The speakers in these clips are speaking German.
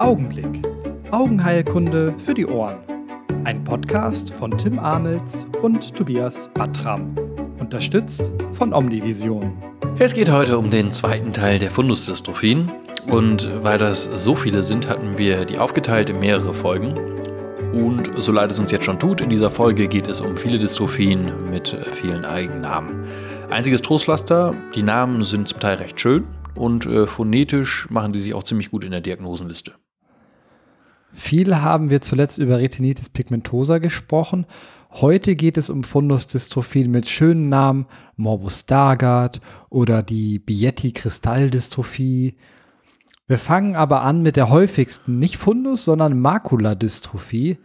Augenblick. Augenheilkunde für die Ohren. Ein Podcast von Tim Amels und Tobias Battram. Unterstützt von Omnivision. Es geht heute um den zweiten Teil der Fundusdystrophien. Und weil das so viele sind, hatten wir die aufgeteilt in mehrere Folgen. Und so leid es uns jetzt schon tut, in dieser Folge geht es um viele Dystrophien mit vielen Eigennamen. Einziges Trostpflaster, die Namen sind zum Teil recht schön und äh, phonetisch machen die sich auch ziemlich gut in der Diagnosenliste. Viel haben wir zuletzt über Retinitis pigmentosa gesprochen. Heute geht es um Fundusdystrophien mit schönen Namen, Morbus Stargardt oder die Bietti-Kristalldystrophie. Wir fangen aber an mit der häufigsten, nicht Fundus, sondern Makuladystrophie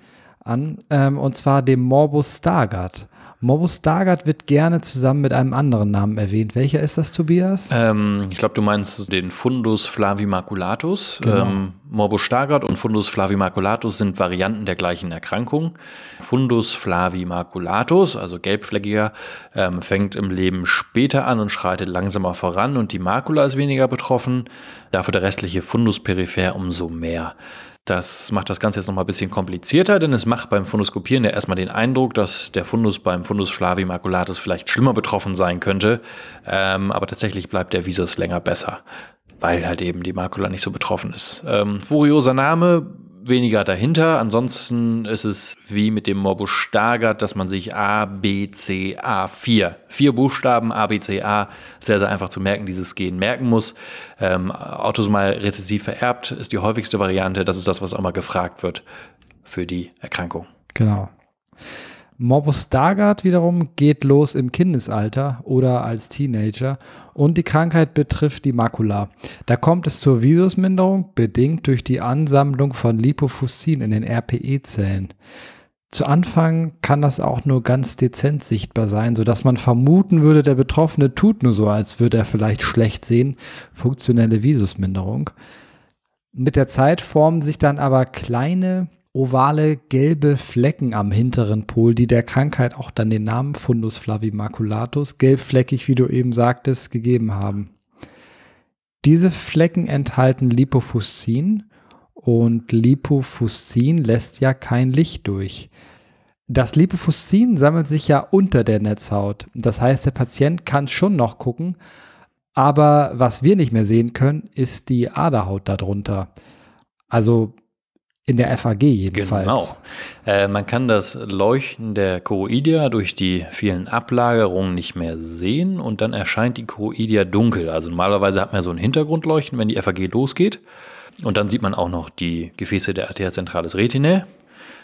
an, ähm, und zwar dem Morbus Stargardt. Morbus Stargardt wird gerne zusammen mit einem anderen Namen erwähnt. Welcher ist das, Tobias? Ähm, ich glaube, du meinst den Fundus flavimaculatus. Genau. Ähm, Morbus Stargardt und Fundus flavimaculatus sind Varianten der gleichen Erkrankung. Fundus flavimaculatus, also gelbfleckiger, ähm, fängt im Leben später an und schreitet langsamer voran und die Makula ist weniger betroffen. Dafür der restliche Fundus peripher umso mehr. Das macht das Ganze jetzt noch mal ein bisschen komplizierter, denn es macht beim Fundoskopieren ja erstmal den Eindruck, dass der Fundus beim Fundus flavimaculatus vielleicht schlimmer betroffen sein könnte. Ähm, aber tatsächlich bleibt der Visus länger besser, weil halt eben die Makula nicht so betroffen ist. Ähm, furioser Name, weniger dahinter. Ansonsten ist es wie mit dem Morbus Stargardt, dass man sich A, B, C, A, 4, vier Buchstaben A, B, C, A, sehr, sehr einfach zu merken, dieses Gen merken muss. Ähm, autosomal rezessiv vererbt ist die häufigste Variante. Das ist das, was auch mal gefragt wird für die Erkrankung. Genau. Morbus Stargardt wiederum geht los im Kindesalter oder als Teenager und die Krankheit betrifft die Makula. Da kommt es zur Visusminderung, bedingt durch die Ansammlung von Lipofuscin in den RPE-Zellen. Zu Anfang kann das auch nur ganz dezent sichtbar sein, sodass man vermuten würde, der Betroffene tut nur so, als würde er vielleicht schlecht sehen, funktionelle Visusminderung. Mit der Zeit formen sich dann aber kleine ovale gelbe Flecken am hinteren Pol, die der Krankheit auch dann den Namen Fundus flavimaculatus, gelbfleckig, wie du eben sagtest, gegeben haben. Diese Flecken enthalten Lipofuscin und Lipofuscin lässt ja kein Licht durch. Das Lipofuscin sammelt sich ja unter der Netzhaut. Das heißt, der Patient kann schon noch gucken, aber was wir nicht mehr sehen können, ist die Aderhaut darunter. Also in der FAG jedenfalls. Genau. Äh, man kann das Leuchten der Choroidia durch die vielen Ablagerungen nicht mehr sehen und dann erscheint die Choroidia dunkel. Also normalerweise hat man so ein Hintergrundleuchten, wenn die FAG losgeht. Und dann sieht man auch noch die Gefäße der Arteria centralis retinae.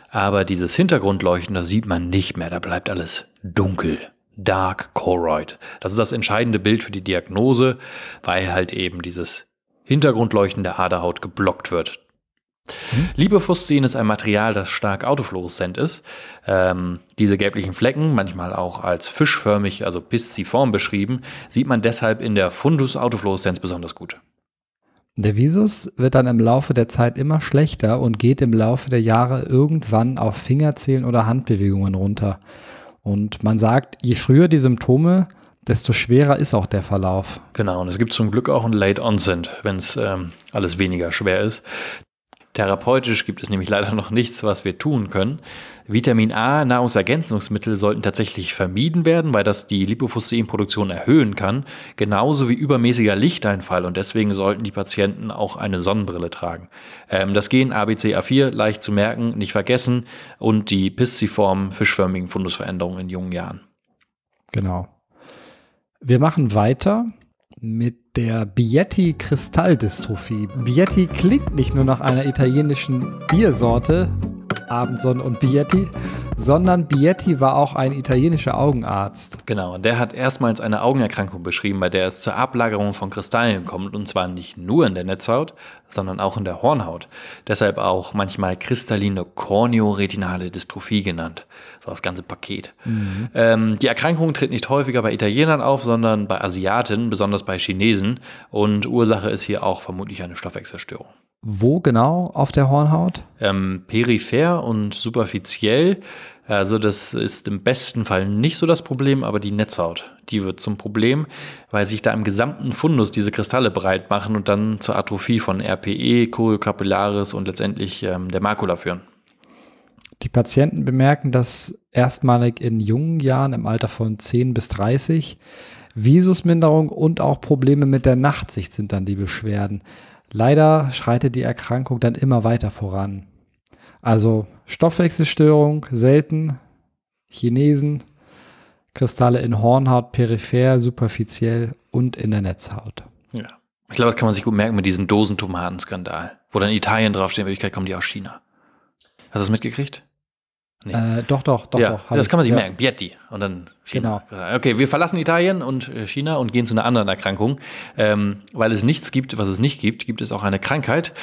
Aber dieses Hintergrundleuchten, das sieht man nicht mehr. Da bleibt alles dunkel. Dark Choroid. Das ist das entscheidende Bild für die Diagnose, weil halt eben dieses Hintergrundleuchten der Aderhaut geblockt wird. Mhm. Lipofuscin ist ein Material, das stark autofluoreszent ist. Ähm, diese gelblichen Flecken, manchmal auch als fischförmig, also pisciform beschrieben, sieht man deshalb in der Fundus-Autofluoreszenz besonders gut. Der Visus wird dann im Laufe der Zeit immer schlechter und geht im Laufe der Jahre irgendwann auf Fingerzählen oder Handbewegungen runter. Und man sagt, je früher die Symptome, desto schwerer ist auch der Verlauf. Genau, und es gibt zum Glück auch ein Late Onset, wenn es ähm, alles weniger schwer ist. Therapeutisch gibt es nämlich leider noch nichts, was wir tun können. Vitamin A Nahrungsergänzungsmittel sollten tatsächlich vermieden werden, weil das die Lipofuscinproduktion erhöhen kann, genauso wie übermäßiger Lichteinfall und deswegen sollten die Patienten auch eine Sonnenbrille tragen. Ähm, das Gen ABCA4 leicht zu merken, nicht vergessen und die pisciformen fischförmigen Fundusveränderungen in jungen Jahren. Genau. Wir machen weiter mit der Bietti Kristalldystrophie. Bietti klingt nicht nur nach einer italienischen Biersorte, Abendson und Bietti, sondern Bietti war auch ein italienischer Augenarzt. Genau, und der hat erstmals eine Augenerkrankung beschrieben, bei der es zur Ablagerung von Kristallen kommt, und zwar nicht nur in der Netzhaut, sondern auch in der Hornhaut. Deshalb auch manchmal kristalline korneoretinale Dystrophie genannt. So das ganze Paket. Mhm. Ähm, die Erkrankung tritt nicht häufiger bei Italienern auf, sondern bei Asiaten, besonders bei Chinesen. Und Ursache ist hier auch vermutlich eine Stoffwechselstörung. Wo genau auf der Hornhaut? Ähm, peripher und superfiziell. Also das ist im besten Fall nicht so das Problem, aber die Netzhaut, die wird zum Problem, weil sich da im gesamten Fundus diese Kristalle breit machen und dann zur Atrophie von RPE, Choriocapillaris und letztendlich ähm, der Makula führen. Die Patienten bemerken das erstmalig in jungen Jahren im Alter von 10 bis 30. Visusminderung und auch Probleme mit der Nachtsicht sind dann die Beschwerden. Leider schreitet die Erkrankung dann immer weiter voran. Also Stoffwechselstörung selten, Chinesen, Kristalle in Hornhaut, peripher, superfiziell und in der Netzhaut. Ja. Ich glaube, das kann man sich gut merken mit diesem Dosentomatenskandal, wo dann Italien draufsteht, in Wirklichkeit kommen die aus China. Hast du das mitgekriegt? Nee. Äh, doch, doch, doch, ja, doch. Das kann man sich ja. merken. Bietti und dann China. Genau. Okay, wir verlassen Italien und äh, China und gehen zu einer anderen Erkrankung. Ähm, weil es nichts gibt, was es nicht gibt, gibt es auch eine Krankheit,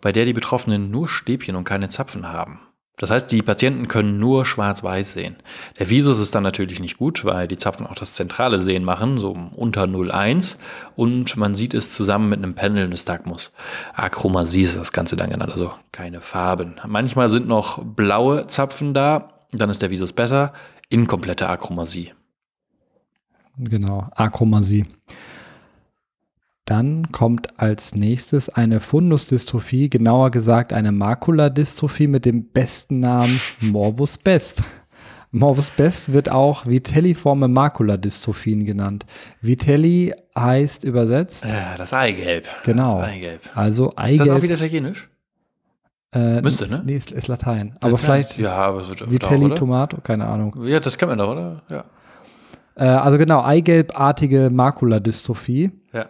bei der die Betroffenen nur Stäbchen und keine Zapfen haben. Das heißt, die Patienten können nur schwarz-weiß sehen. Der Visus ist dann natürlich nicht gut, weil die Zapfen auch das zentrale Sehen machen, so unter 0,1. Und man sieht es zusammen mit einem Pendel Nystagmus. Achromasie ist das Ganze dann genannt, also keine Farben. Manchmal sind noch blaue Zapfen da, dann ist der Visus besser. Inkomplette Achromasie. Genau, Achromasie. Dann kommt als nächstes eine Fundusdystrophie, genauer gesagt eine Makuladystrophie mit dem besten Namen Morbus Best. Morbus Best wird auch vitelliforme Makuladystrophien genannt. Vitelli heißt übersetzt. Ja, das Eigelb. Genau. Das Eigelb. Also Eigelb. Ist das auch wieder italienisch? Äh, Müsste, ne? Nee, ist, ist Latein. Aber vielleicht ja, aber es wird Vitelli Tomato, keine Ahnung. Ja, das kann man doch, oder? Ja. Äh, also genau, eigelbartige Makuladystrophie. Ja.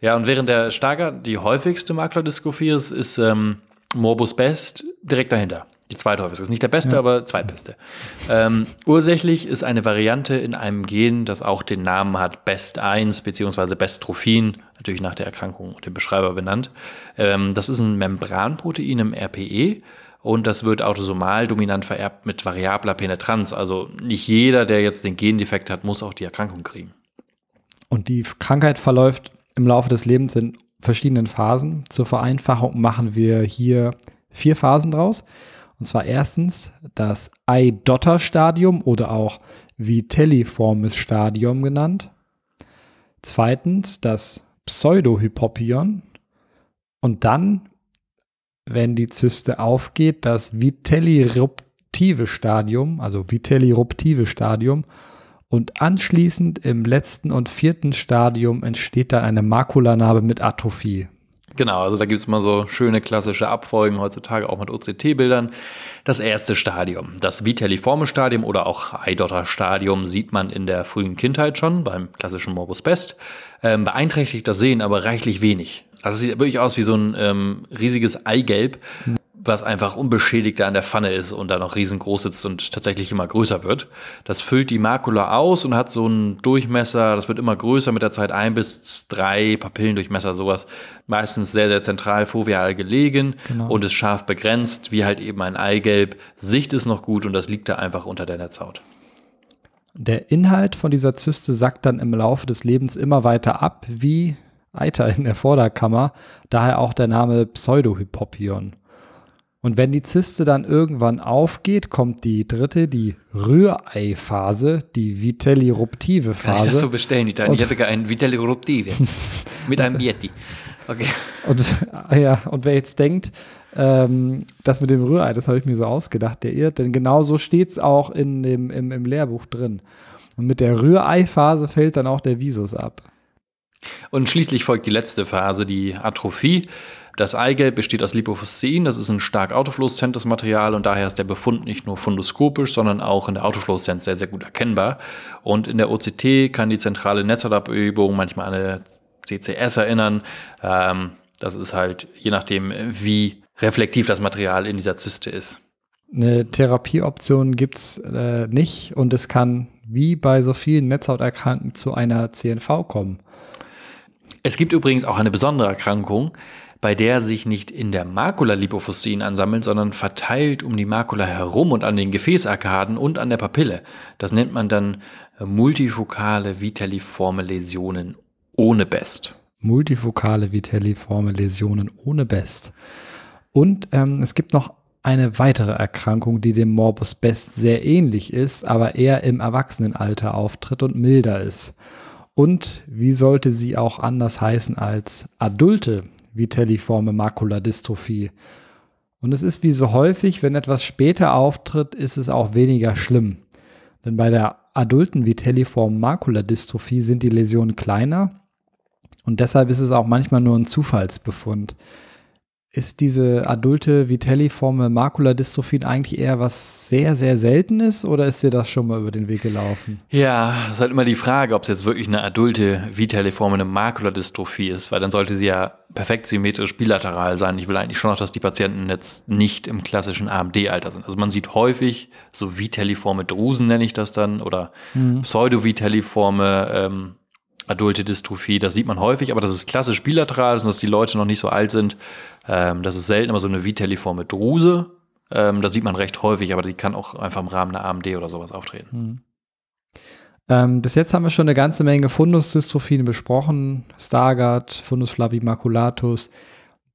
Ja, und während der Starker die häufigste Maklerdyskophie ist, ist ähm, Morbus Best direkt dahinter. Die zweithäufigste. Ist nicht der beste, ja. aber zweitbeste. Ähm, ursächlich ist eine Variante in einem Gen, das auch den Namen hat Best 1 bzw. Bestrophin, natürlich nach der Erkrankung und dem Beschreiber benannt. Ähm, das ist ein Membranprotein im RPE und das wird autosomal dominant vererbt mit variabler Penetranz. Also nicht jeder, der jetzt den Gendefekt hat, muss auch die Erkrankung kriegen. Und die Krankheit verläuft im Laufe des Lebens in verschiedenen Phasen. Zur Vereinfachung machen wir hier vier Phasen draus. Und zwar erstens das Eidotter-Stadium oder auch vitelliformes Stadium genannt. Zweitens das Pseudohypopion. Und dann, wenn die Zyste aufgeht, das vitelliruptive Stadium, also vitelliruptive Stadium. Und anschließend im letzten und vierten Stadium entsteht dann eine Makulanarbe mit Atrophie. Genau, also da gibt es mal so schöne klassische Abfolgen heutzutage auch mit OCT-Bildern. Das erste Stadium, das vitelliforme Stadium oder auch Eidotter-Stadium sieht man in der frühen Kindheit schon beim klassischen Morbus Best. Ähm, beeinträchtigt das Sehen aber reichlich wenig. Also es sieht wirklich aus wie so ein ähm, riesiges Eigelb. Mhm was einfach unbeschädigt da in der Pfanne ist und da noch riesengroß sitzt und tatsächlich immer größer wird. Das füllt die Makula aus und hat so einen Durchmesser, das wird immer größer mit der Zeit, ein bis drei Papillendurchmesser, sowas. Meistens sehr, sehr zentral foveal gelegen genau. und ist scharf begrenzt, wie halt eben ein Eigelb. Sicht ist noch gut und das liegt da einfach unter der Netzhaut. Der Inhalt von dieser Zyste sackt dann im Laufe des Lebens immer weiter ab, wie Eiter in der Vorderkammer, daher auch der Name Pseudohypopion. Und wenn die Zyste dann irgendwann aufgeht, kommt die dritte, die Rührei-Phase, die vitelliruptive Phase. Kann ich das so bestellen, die Ich hätte gar einen vitelliruptive mit einem Yeti. Okay. Und, ja, und wer jetzt denkt, ähm, das mit dem Rührei, das habe ich mir so ausgedacht, der irrt, denn genau so steht es auch in dem, im, im Lehrbuch drin. Und mit der Rührei-Phase fällt dann auch der Visus ab. Und schließlich folgt die letzte Phase, die Atrophie. Das Eigelb besteht aus Lipofuscin, das ist ein stark autofluoreszentes Material und daher ist der Befund nicht nur fundoskopisch, sondern auch in der Autofluoreszenz sehr, sehr gut erkennbar. Und in der OCT kann die zentrale Netzhautabübung manchmal an eine CCS erinnern. Ähm, das ist halt je nachdem, wie reflektiv das Material in dieser Zyste ist. Eine Therapieoption gibt es äh, nicht und es kann wie bei so vielen Netzhauterkrankten zu einer CNV kommen. Es gibt übrigens auch eine besondere Erkrankung, bei der sich nicht in der Makula Lipofuscin ansammelt, sondern verteilt um die Makula herum und an den Gefäßarkaden und an der Papille. Das nennt man dann äh, multifokale vitelliforme Läsionen ohne Best. Multifokale vitelliforme Läsionen ohne Best. Und ähm, es gibt noch eine weitere Erkrankung, die dem Morbus Best sehr ähnlich ist, aber eher im Erwachsenenalter auftritt und milder ist. Und wie sollte sie auch anders heißen als adulte vitelliforme Makuladystrophie? Und es ist wie so häufig, wenn etwas später auftritt, ist es auch weniger schlimm. Denn bei der adulten vitelliformen Makuladystrophie sind die Läsionen kleiner und deshalb ist es auch manchmal nur ein Zufallsbefund. Ist diese adulte vitelliforme Makuladystrophie eigentlich eher was sehr, sehr Seltenes oder ist dir das schon mal über den Weg gelaufen? Ja, es ist halt immer die Frage, ob es jetzt wirklich eine adulte vitelliforme Makuladystrophie ist, weil dann sollte sie ja perfekt symmetrisch bilateral sein. Ich will eigentlich schon noch, dass die Patienten jetzt nicht im klassischen AMD-Alter sind. Also man sieht häufig so vitelliforme Drusen, nenne ich das dann, oder mhm. pseudo-vitelliforme ähm, adulte Dystrophie. Das sieht man häufig, aber das ist klassisch bilateral, dass die Leute noch nicht so alt sind. Ähm, das ist selten aber so eine vitelliforme Druse. Ähm, das sieht man recht häufig, aber die kann auch einfach im Rahmen einer AMD oder sowas auftreten. Hm. Ähm, bis jetzt haben wir schon eine ganze Menge Fundusdystrophien besprochen. Stargardt, Fundus flavimaculatus,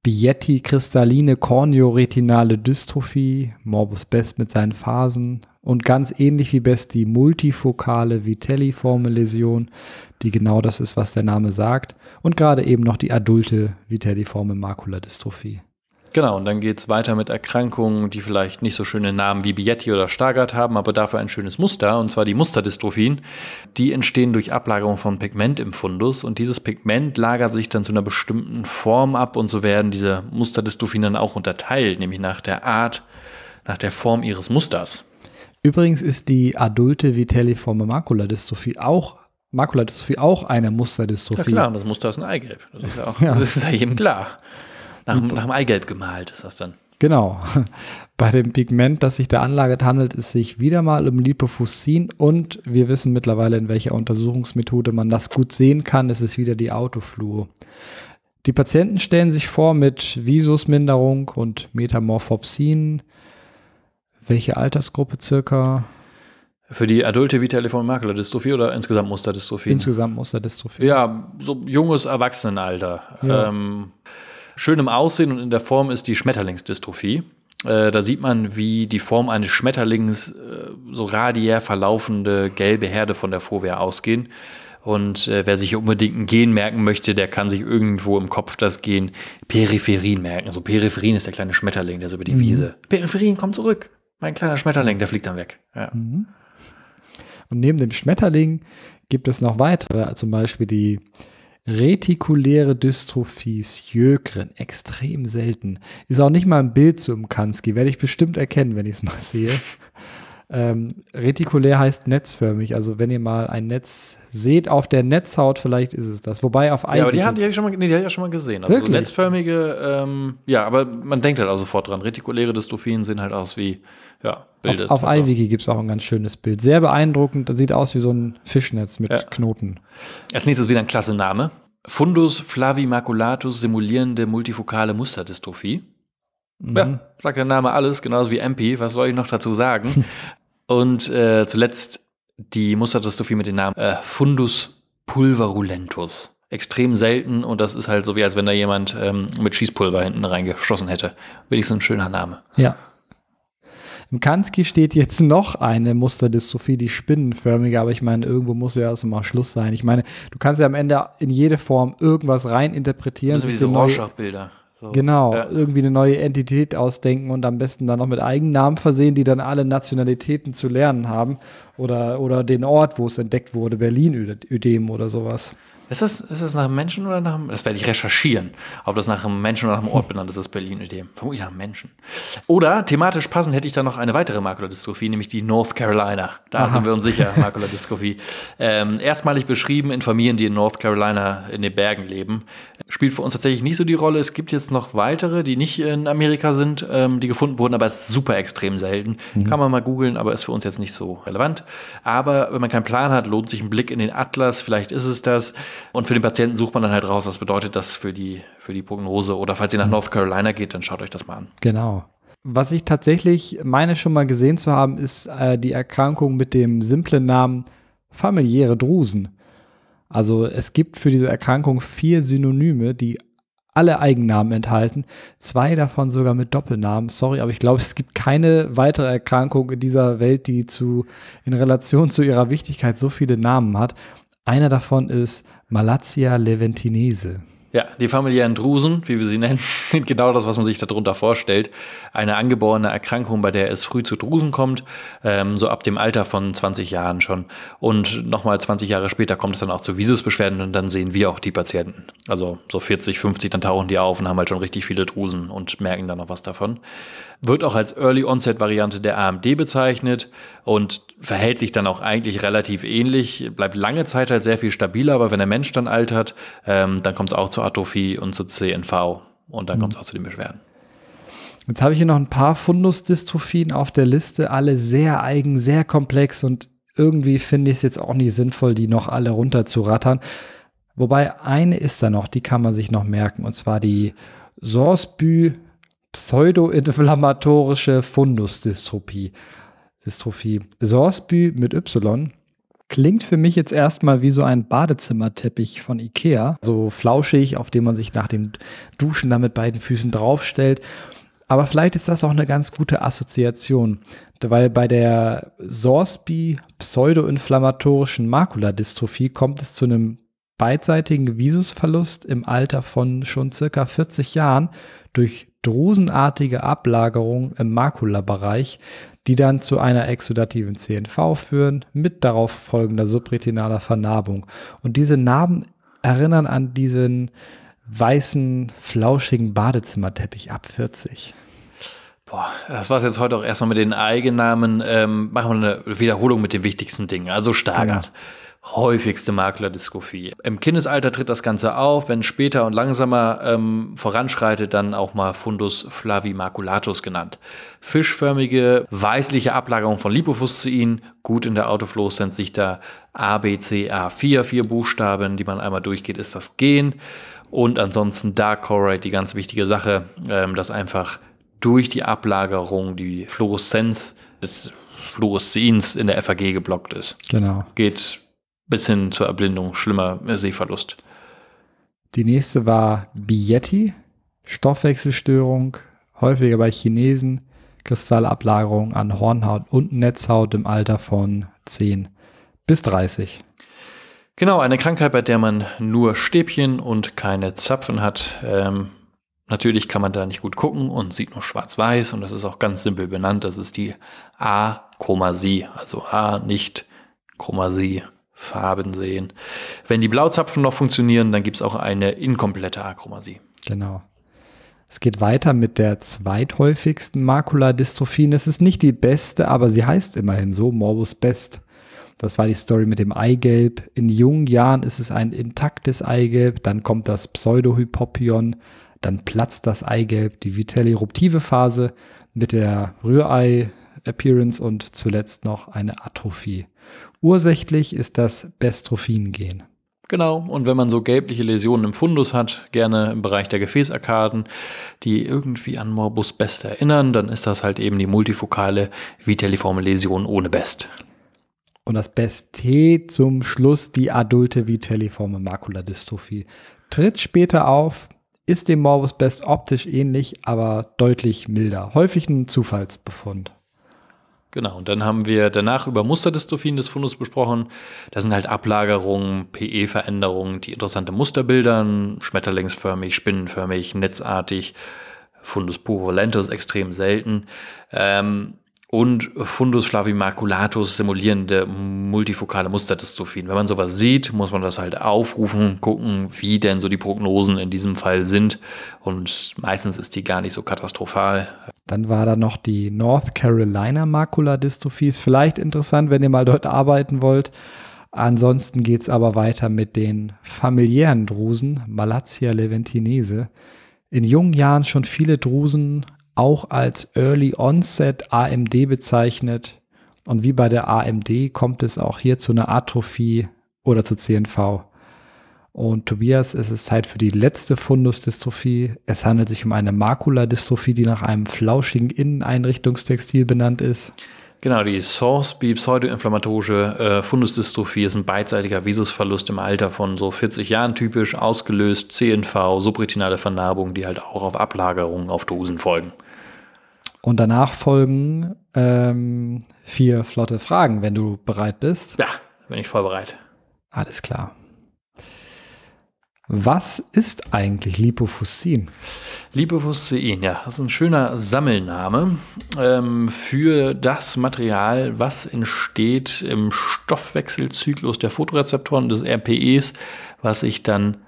Bietti kristalline korneoretinale Dystrophie, Morbus Best mit seinen Phasen und ganz ähnlich wie Best die multifokale vitelliforme Läsion, die genau das ist, was der Name sagt, und gerade eben noch die adulte vitelliforme Makuladystrophie. Genau, und dann geht es weiter mit Erkrankungen, die vielleicht nicht so schöne Namen wie Bietti oder Stargardt haben, aber dafür ein schönes Muster, und zwar die Musterdystrophien. Die entstehen durch Ablagerung von Pigment im Fundus und dieses Pigment lagert sich dann zu einer bestimmten Form ab und so werden diese Musterdystrophien dann auch unterteilt, nämlich nach der Art, nach der Form ihres Musters. Übrigens ist die adulte vitelliforme Makuladystrophie auch Makuladystrophie auch eine Musterdystrophie. Ja klar, und das Muster ist ein Eigelb. Das ist ja auch, ja. Das ist ja jedem klar. Nach, nach dem Eigelb gemalt ist das dann. Genau. Bei dem Pigment, das sich da anlagert, handelt es sich wieder mal um Lipofuscin und wir wissen mittlerweile, in welcher Untersuchungsmethode man das gut sehen kann. Es ist wieder die Autofluo. Die Patienten stellen sich vor mit Visusminderung und Metamorphopsin. Welche Altersgruppe circa? Für die adulte vitaliforme Makuladystrophie oder insgesamt Musterdystrophie? Insgesamt Musterdystrophie. Ja, so junges Erwachsenenalter. Ja. Ähm, schön im Aussehen und in der Form ist die Schmetterlingsdystrophie. Äh, da sieht man, wie die Form eines Schmetterlings äh, so radiär verlaufende gelbe Herde von der Fovea ausgehen. Und äh, wer sich unbedingt ein Gen merken möchte, der kann sich irgendwo im Kopf das Gen Peripherin merken. Also Peripherin ist der kleine Schmetterling, der so über die mhm. Wiese. Peripherin, komm zurück. Mein kleiner Schmetterling, der fliegt dann weg. Ja. Mhm. Und neben dem Schmetterling gibt es noch weitere, zum Beispiel die retikuläre Dystrophie Sjögren, extrem selten. Ist auch nicht mal ein Bild zu Kanski, werde ich bestimmt erkennen, wenn ich es mal sehe. Ähm, retikulär heißt netzförmig, also wenn ihr mal ein Netz seht auf der Netzhaut, vielleicht ist es das. Wobei auf Ja, aber die, haben, die habe ich, schon mal, nee, die hab ich ja schon mal gesehen. Also so netzförmige, ähm, ja, aber man denkt halt auch sofort dran. Retikuläre Dystrophien sehen halt aus wie, ja, Bilder. Auf, auf also. iWiki gibt es auch ein ganz schönes Bild. Sehr beeindruckend, das sieht aus wie so ein Fischnetz mit ja. Knoten. Als nächstes wieder ein klasse Name. Fundus flavimaculatus simulierende multifokale Musterdystrophie. Mhm. Ja, sagt der Name alles, genauso wie MP. Was soll ich noch dazu sagen? Und äh, zuletzt die Musterdystrophie mit dem Namen äh, Fundus pulverulentus. Extrem selten und das ist halt so wie, als wenn da jemand ähm, mit Schießpulver hinten reingeschossen hätte. Wenigstens ein schöner Name. Ja. Im Kansky steht jetzt noch eine Musterdystrophie, die spinnenförmige, aber ich meine, irgendwo muss ja erst mal Schluss sein. Ich meine, du kannst ja am Ende in jede Form irgendwas rein interpretieren. Das sind wie diese Rorschach-Bilder. So. Genau, ja. irgendwie eine neue Entität ausdenken und am besten dann noch mit Eigennamen versehen, die dann alle Nationalitäten zu lernen haben. Oder, oder den Ort, wo es entdeckt wurde, Berlin-Ödem oder sowas. Ist das, ist das nach einem Menschen oder nach einem, das werde ich recherchieren, ob das nach einem Menschen oder nach einem Ort benannt ist, das Berlin-Ödem. Vermutlich nach einem Menschen. Oder thematisch passend hätte ich da noch eine weitere Makuladystrophie, nämlich die North Carolina. Da Aha. sind wir uns sicher, Makuladystrophie. ähm, erstmalig beschrieben in Familien, die in North Carolina in den Bergen leben. Spielt für uns tatsächlich nicht so die Rolle. Es gibt jetzt noch weitere, die nicht in Amerika sind, ähm, die gefunden wurden, aber es ist super extrem selten. Mhm. Kann man mal googeln, aber ist für uns jetzt nicht so relevant. Aber wenn man keinen Plan hat, lohnt sich ein Blick in den Atlas. Vielleicht ist es das. Und für den Patienten sucht man dann halt raus, was bedeutet das für die, für die Prognose. Oder falls ihr nach mhm. North Carolina geht, dann schaut euch das mal an. Genau. Was ich tatsächlich meine schon mal gesehen zu haben, ist äh, die Erkrankung mit dem simplen Namen familiäre Drusen. Also es gibt für diese Erkrankung vier Synonyme, die alle Eigennamen enthalten. Zwei davon sogar mit Doppelnamen. Sorry, aber ich glaube, es gibt keine weitere Erkrankung in dieser Welt, die zu, in Relation zu ihrer Wichtigkeit so viele Namen hat. Einer davon ist Malatia leventinese. Ja, die familiären Drusen, wie wir sie nennen, sind genau das, was man sich darunter vorstellt. Eine angeborene Erkrankung, bei der es früh zu Drusen kommt, ähm, so ab dem Alter von 20 Jahren schon. Und nochmal 20 Jahre später kommt es dann auch zu Visusbeschwerden und dann sehen wir auch die Patienten. Also so 40, 50, dann tauchen die auf und haben halt schon richtig viele Drusen und merken dann noch was davon. Wird auch als Early Onset Variante der AMD bezeichnet und verhält sich dann auch eigentlich relativ ähnlich, bleibt lange Zeit halt sehr viel stabiler, aber wenn der Mensch dann altert, ähm, dann kommt es auch zur Atrophie und zu CNV und dann mhm. kommt es auch zu den Beschwerden. Jetzt habe ich hier noch ein paar Fundusdystrophien auf der Liste, alle sehr eigen, sehr komplex und irgendwie finde ich es jetzt auch nicht sinnvoll, die noch alle runterzurattern. Wobei eine ist da noch, die kann man sich noch merken, und zwar die Sorsby pseudoinflammatorische Fundusdystrophie. Dystrophie. Sorsby mit Y klingt für mich jetzt erstmal wie so ein Badezimmerteppich von Ikea. So flauschig, auf dem man sich nach dem Duschen dann mit beiden Füßen draufstellt. Aber vielleicht ist das auch eine ganz gute Assoziation, weil bei der Sorsby pseudoinflammatorischen Makuladystrophie kommt es zu einem beidseitigen Visusverlust im Alter von schon circa 40 Jahren durch drusenartige Ablagerung im Makulabereich, die dann zu einer exudativen CNV führen mit darauf folgender subretinaler Vernarbung. Und diese Narben erinnern an diesen weißen, flauschigen Badezimmerteppich ab 40. Boah, das war es jetzt heute auch erstmal mit den Eigennamen. Ähm, machen wir eine Wiederholung mit den wichtigsten Dingen. Also Stargard. Genau häufigste Maklerdystrophie. Im Kindesalter tritt das Ganze auf, wenn später und langsamer ähm, voranschreitet, dann auch mal Fundus flavimaculatus genannt. Fischförmige, weißliche Ablagerung von Lipofuscin, gut in der Autofluoreszenz sich da A, B, C, A, 4, vier Buchstaben, die man einmal durchgeht, ist das Gen. Und ansonsten Dark Choroid, die ganz wichtige Sache, ähm, dass einfach durch die Ablagerung die Fluoreszenz des Fluoreszins in der FAG geblockt ist. Genau. Geht bis hin zur Erblindung, schlimmer Sehverlust. Die nächste war Bietti, Stoffwechselstörung, häufiger bei Chinesen, Kristallablagerung an Hornhaut und Netzhaut im Alter von 10 bis 30. Genau, eine Krankheit, bei der man nur Stäbchen und keine Zapfen hat. Ähm, natürlich kann man da nicht gut gucken und sieht nur schwarz-weiß und das ist auch ganz simpel benannt. Das ist die Achromasie, also A nicht Chromasie. Farben sehen. Wenn die Blauzapfen noch funktionieren, dann gibt es auch eine inkomplette Achromasie. Genau. Es geht weiter mit der zweithäufigsten Makuladystrophie. Es ist nicht die beste, aber sie heißt immerhin so, Morbus Best. Das war die Story mit dem Eigelb. In jungen Jahren ist es ein intaktes Eigelb, dann kommt das Pseudohypopion, dann platzt das Eigelb, die vitelli-eruptive Phase mit der Rührei-Appearance und zuletzt noch eine Atrophie. Ursächlich ist das Bestrophin-Gen. Genau, und wenn man so gelbliche Läsionen im Fundus hat, gerne im Bereich der Gefäßarkaden, die irgendwie an Morbus Best erinnern, dann ist das halt eben die multifokale vitelliforme Läsion ohne Best. Und das Best T zum Schluss die adulte vitelliforme Makuladystrophie. Tritt später auf, ist dem Morbus Best optisch ähnlich, aber deutlich milder. Häufig ein Zufallsbefund. Genau, und dann haben wir danach über Musterdystrophien des Fundus besprochen. Das sind halt Ablagerungen, PE-Veränderungen, die interessante Muster bildern, schmetterlingsförmig, spinnenförmig, netzartig. Fundus purulentus extrem selten. Ähm, und Fundus flavimaculatus simulierende multifokale Musterdystrophien. Wenn man sowas sieht, muss man das halt aufrufen, gucken, wie denn so die Prognosen in diesem Fall sind. Und meistens ist die gar nicht so katastrophal. Dann war da noch die North Carolina Makuladystrophie. Ist vielleicht interessant, wenn ihr mal dort arbeiten wollt. Ansonsten geht es aber weiter mit den familiären Drusen, Malatia leventinese. In jungen Jahren schon viele Drusen auch als Early Onset AMD bezeichnet. Und wie bei der AMD kommt es auch hier zu einer Atrophie oder zu CNV. Und Tobias, es ist Zeit für die letzte Fundusdystrophie. Es handelt sich um eine Makuladystrophie, die nach einem flauschigen Inneneinrichtungstextil benannt ist. Genau, die SORS-B, pseudoinflammatorische äh, Fundusdystrophie ist ein beidseitiger Visusverlust im Alter von so 40 Jahren typisch, ausgelöst CNV, subretinale Vernarbung, die halt auch auf Ablagerungen auf Dosen folgen. Und danach folgen ähm, vier flotte Fragen, wenn du bereit bist. Ja, bin ich voll bereit. Alles klar. Was ist eigentlich Lipofuscin? Lipofuscin, ja, das ist ein schöner Sammelname ähm, für das Material, was entsteht im Stoffwechselzyklus der Fotorezeptoren des RPEs, was sich dann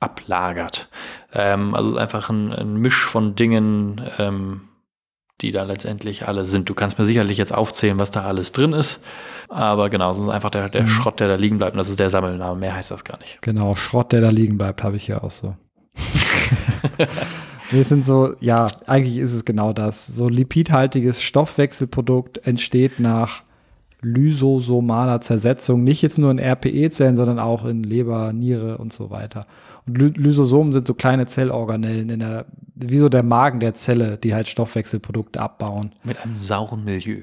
ablagert. Ähm, also einfach ein, ein, Misch von Dingen, ähm, die da letztendlich alle sind. Du kannst mir sicherlich jetzt aufzählen, was da alles drin ist. Aber genau, es ist einfach der, der mhm. Schrott, der da liegen bleibt. Und das ist der Sammelname. Mehr heißt das gar nicht. Genau, Schrott, der da liegen bleibt, habe ich hier auch so. Wir sind so, ja, eigentlich ist es genau das. So lipidhaltiges Stoffwechselprodukt entsteht nach lysosomaler Zersetzung, nicht jetzt nur in RPE-Zellen, sondern auch in Leber, Niere und so weiter. Und Lysosomen sind so kleine Zellorganellen in der, wie so der Magen der Zelle, die halt Stoffwechselprodukte abbauen. Mit einem sauren Milieu.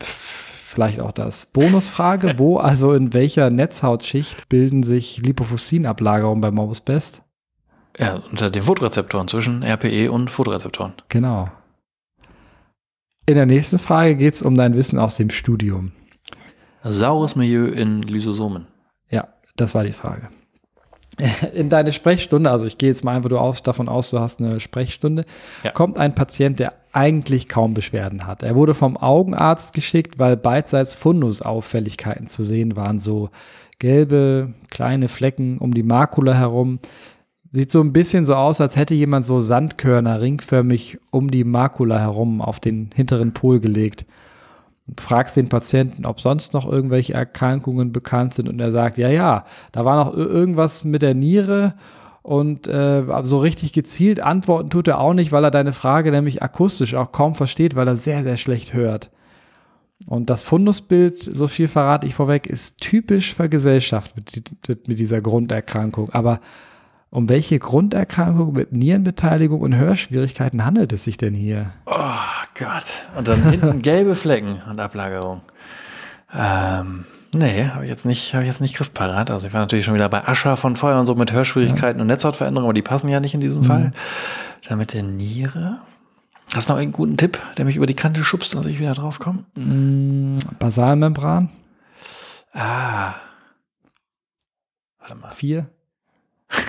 Vielleicht auch das. Bonusfrage, wo also in welcher Netzhautschicht bilden sich Lipofuscinablagerungen bei Morbus Best? Ja, unter den Fotorezeptoren zwischen RPE und Fotorezeptoren. Genau. In der nächsten Frage geht es um dein Wissen aus dem Studium. Saures Milieu in Lysosomen. Ja, das war die Frage. In deine Sprechstunde, also ich gehe jetzt mal einfach aus, davon aus, du hast eine Sprechstunde, ja. kommt ein Patient, der eigentlich kaum Beschwerden hat. Er wurde vom Augenarzt geschickt, weil beidseits Fundusauffälligkeiten zu sehen waren, so gelbe kleine Flecken um die Makula herum. Sieht so ein bisschen so aus, als hätte jemand so Sandkörner ringförmig um die Makula herum auf den hinteren Pol gelegt. Fragst den Patienten, ob sonst noch irgendwelche Erkrankungen bekannt sind und er sagt, ja, ja, da war noch irgendwas mit der Niere und äh, so richtig gezielt antworten tut er auch nicht, weil er deine Frage nämlich akustisch auch kaum versteht, weil er sehr, sehr schlecht hört. Und das Fundusbild, so viel verrate ich vorweg, ist typisch vergesellschaftet mit, mit dieser Grunderkrankung. Aber um welche Grunderkrankung mit Nierenbeteiligung und Hörschwierigkeiten handelt es sich denn hier? Oh Gott. Und dann hinten gelbe Flecken und Ablagerung. Ähm, nee, habe ich jetzt nicht, habe ich jetzt nicht griffparat. Also ich war natürlich schon wieder bei Ascher von Feuer und so mit Hörschwierigkeiten ja. und Netzhautveränderungen, aber die passen ja nicht in diesem mhm. Fall. Dann mit der Niere. Hast du noch einen guten Tipp, der mich über die Kante schubst, dass ich wieder drauf komme? Mm, Basalmembran. Ah. Warte mal. Vier.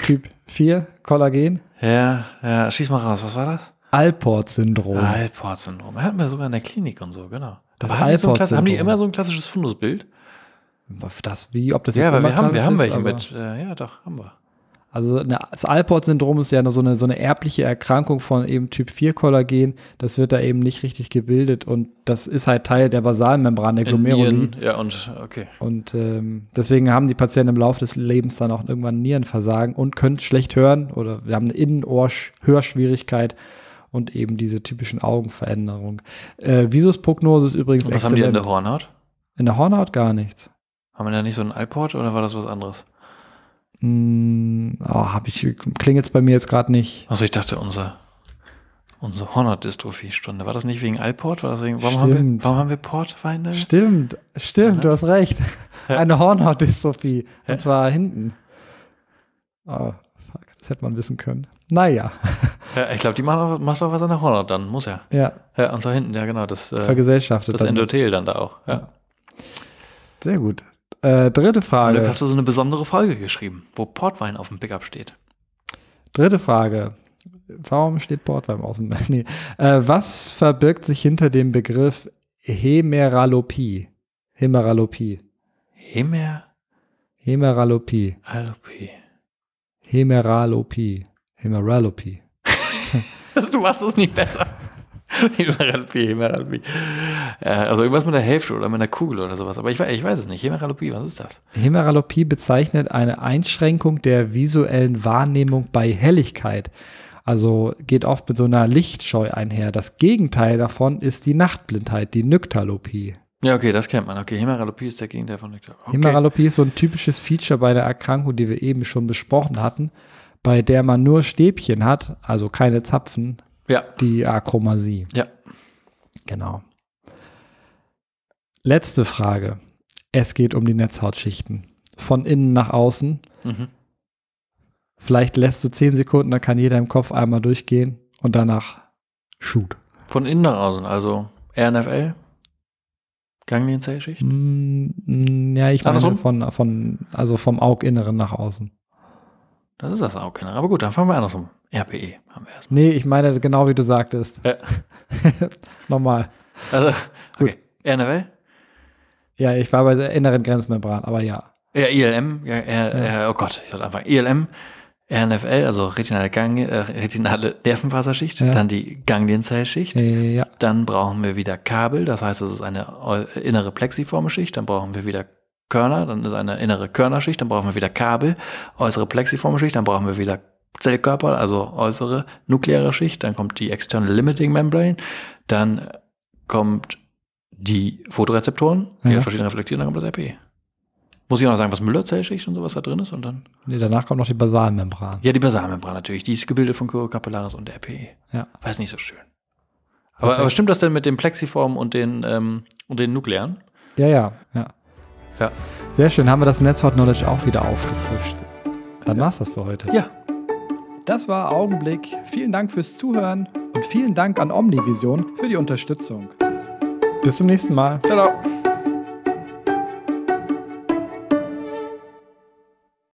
Typ 4, Kollagen. Ja, ja, schieß mal raus. Was war das? Alport-Syndrom. Alport-Syndrom. Hatten wir sogar in der Klinik und so, genau. Das haben, so haben die immer so ein klassisches Fundusbild? Das, wie, ob das jetzt Ja, aber wir haben, wir haben welche mit, äh, ja doch, haben wir. Also eine, das Alport-Syndrom ist ja so eine, so eine erbliche Erkrankung von eben Typ 4-Kollagen. Das wird da eben nicht richtig gebildet und das ist halt Teil der Basalmembran, der Glomeruli. Ja, und okay. Und ähm, deswegen haben die Patienten im Laufe des Lebens dann auch irgendwann Nierenversagen und können schlecht hören oder wir haben eine Innenohr-Hörschwierigkeit und eben diese typischen Augenveränderungen. Äh, Visusprognose ist übrigens und was exzellent. haben die in der Hornhaut? In der Hornhaut gar nichts. Haben wir da nicht so einen Alport oder war das was anderes? Hm, oh, hab ich, klingelt es bei mir jetzt gerade nicht. Also ich dachte, unser, unsere Hornhaut-Dystrophie-Stunde. War das nicht wegen Alport? War das wegen, warum, haben wir, warum haben wir Portweine? Stimmt, stimmt, ja, du hast recht. Ja. Eine Hornhaut-Dystrophie. Ja. Und zwar hinten. Oh, fuck, das hätte man wissen können. Naja. Ja, ich glaube, die machen auch, macht auch was an der Hornhaut dann, muss ja. Ja. Ja, und zwar hinten, ja genau. Das, äh, Vergesellschaftet. Das Endothel dann da auch, ja. Sehr gut. Äh, dritte Frage. Zum hast du so eine besondere Folge geschrieben, wo Portwein auf dem Pickup steht. Dritte Frage. Warum steht Portwein aus dem nee. äh, Was verbirgt sich hinter dem Begriff Hemeralopie? Hemeralopie. Hemer? Hemeralopie. Alopie. Hemeralopie. Hemeralopie. du machst es nicht besser. Hämeralopie, Hämeralopie. also irgendwas mit der Hälfte oder mit einer Kugel oder sowas. Aber ich, ich weiß es nicht. Hämeralopie, was ist das? Hämeralopie bezeichnet eine Einschränkung der visuellen Wahrnehmung bei Helligkeit. Also geht oft mit so einer Lichtscheu einher. Das Gegenteil davon ist die Nachtblindheit, die Nyktalopie. Ja, okay, das kennt man. Okay, Hämeralopie ist der Gegenteil von Nyktalopie. Okay. Hämeralopie ist so ein typisches Feature bei der Erkrankung, die wir eben schon besprochen hatten, bei der man nur Stäbchen hat, also keine Zapfen, ja. Die Achromasie. Ja. Genau. Letzte Frage. Es geht um die Netzhautschichten. Von innen nach außen. Mhm. Vielleicht lässt du zehn Sekunden, dann kann jeder im Kopf einmal durchgehen und danach shoot. Von innen nach außen, also RNFL, Ganglienzellschicht. Mm, ja, ich meine Andersrum? von, von, also vom Auginneren nach außen. Das ist das Augenkinder. Aber gut, dann fangen wir andersrum. RPE haben wir erstmal. Nee, ich meine genau wie du sagtest. Ja. Nochmal. Also, okay. RNFL? Ja, ich war bei der inneren Grenzmembran, aber ja. Ja, ILM, ja, R, äh, oh Gott, ich sollte anfangen. ILM, RNFL, also retinale, Gang, äh, retinale Nervenfaserschicht, Ja. dann die Ganglienzellschicht. Äh, ja. Dann brauchen wir wieder Kabel, das heißt, es ist eine innere plexiforme Schicht. Dann brauchen wir wieder Körner, dann ist eine innere Körnerschicht. Dann brauchen wir wieder Kabel, äußere plexiforme Schicht. Dann brauchen wir wieder Zellkörper, also äußere nukleare Schicht. Dann kommt die External Limiting Membrane. Dann kommt die Photorezeptoren, die Ja. verschiedene reflektieren, dann kommt das RP. Muss ich auch noch sagen, was Müller-Zellschicht und sowas da drin ist? Und dann Nee, danach kommt noch die Basalmembran. ja, die Basalmembran natürlich. Die ist gebildet von Choriocapillaris und RPE. Ja. War jetzt nicht so schön. Aber, aber stimmt das denn mit dem Plexiform und den, ähm, und den Nuklearen? Ja, ja, ja. Ja. Sehr schön, haben wir das Netzhaut-Knowledge auch wieder aufgefrischt. Dann war's das für heute. Ja. Das war Augenblick. Vielen Dank fürs Zuhören und vielen Dank an Omnivision für die Unterstützung. Bis zum nächsten Mal. Ciao, ciao.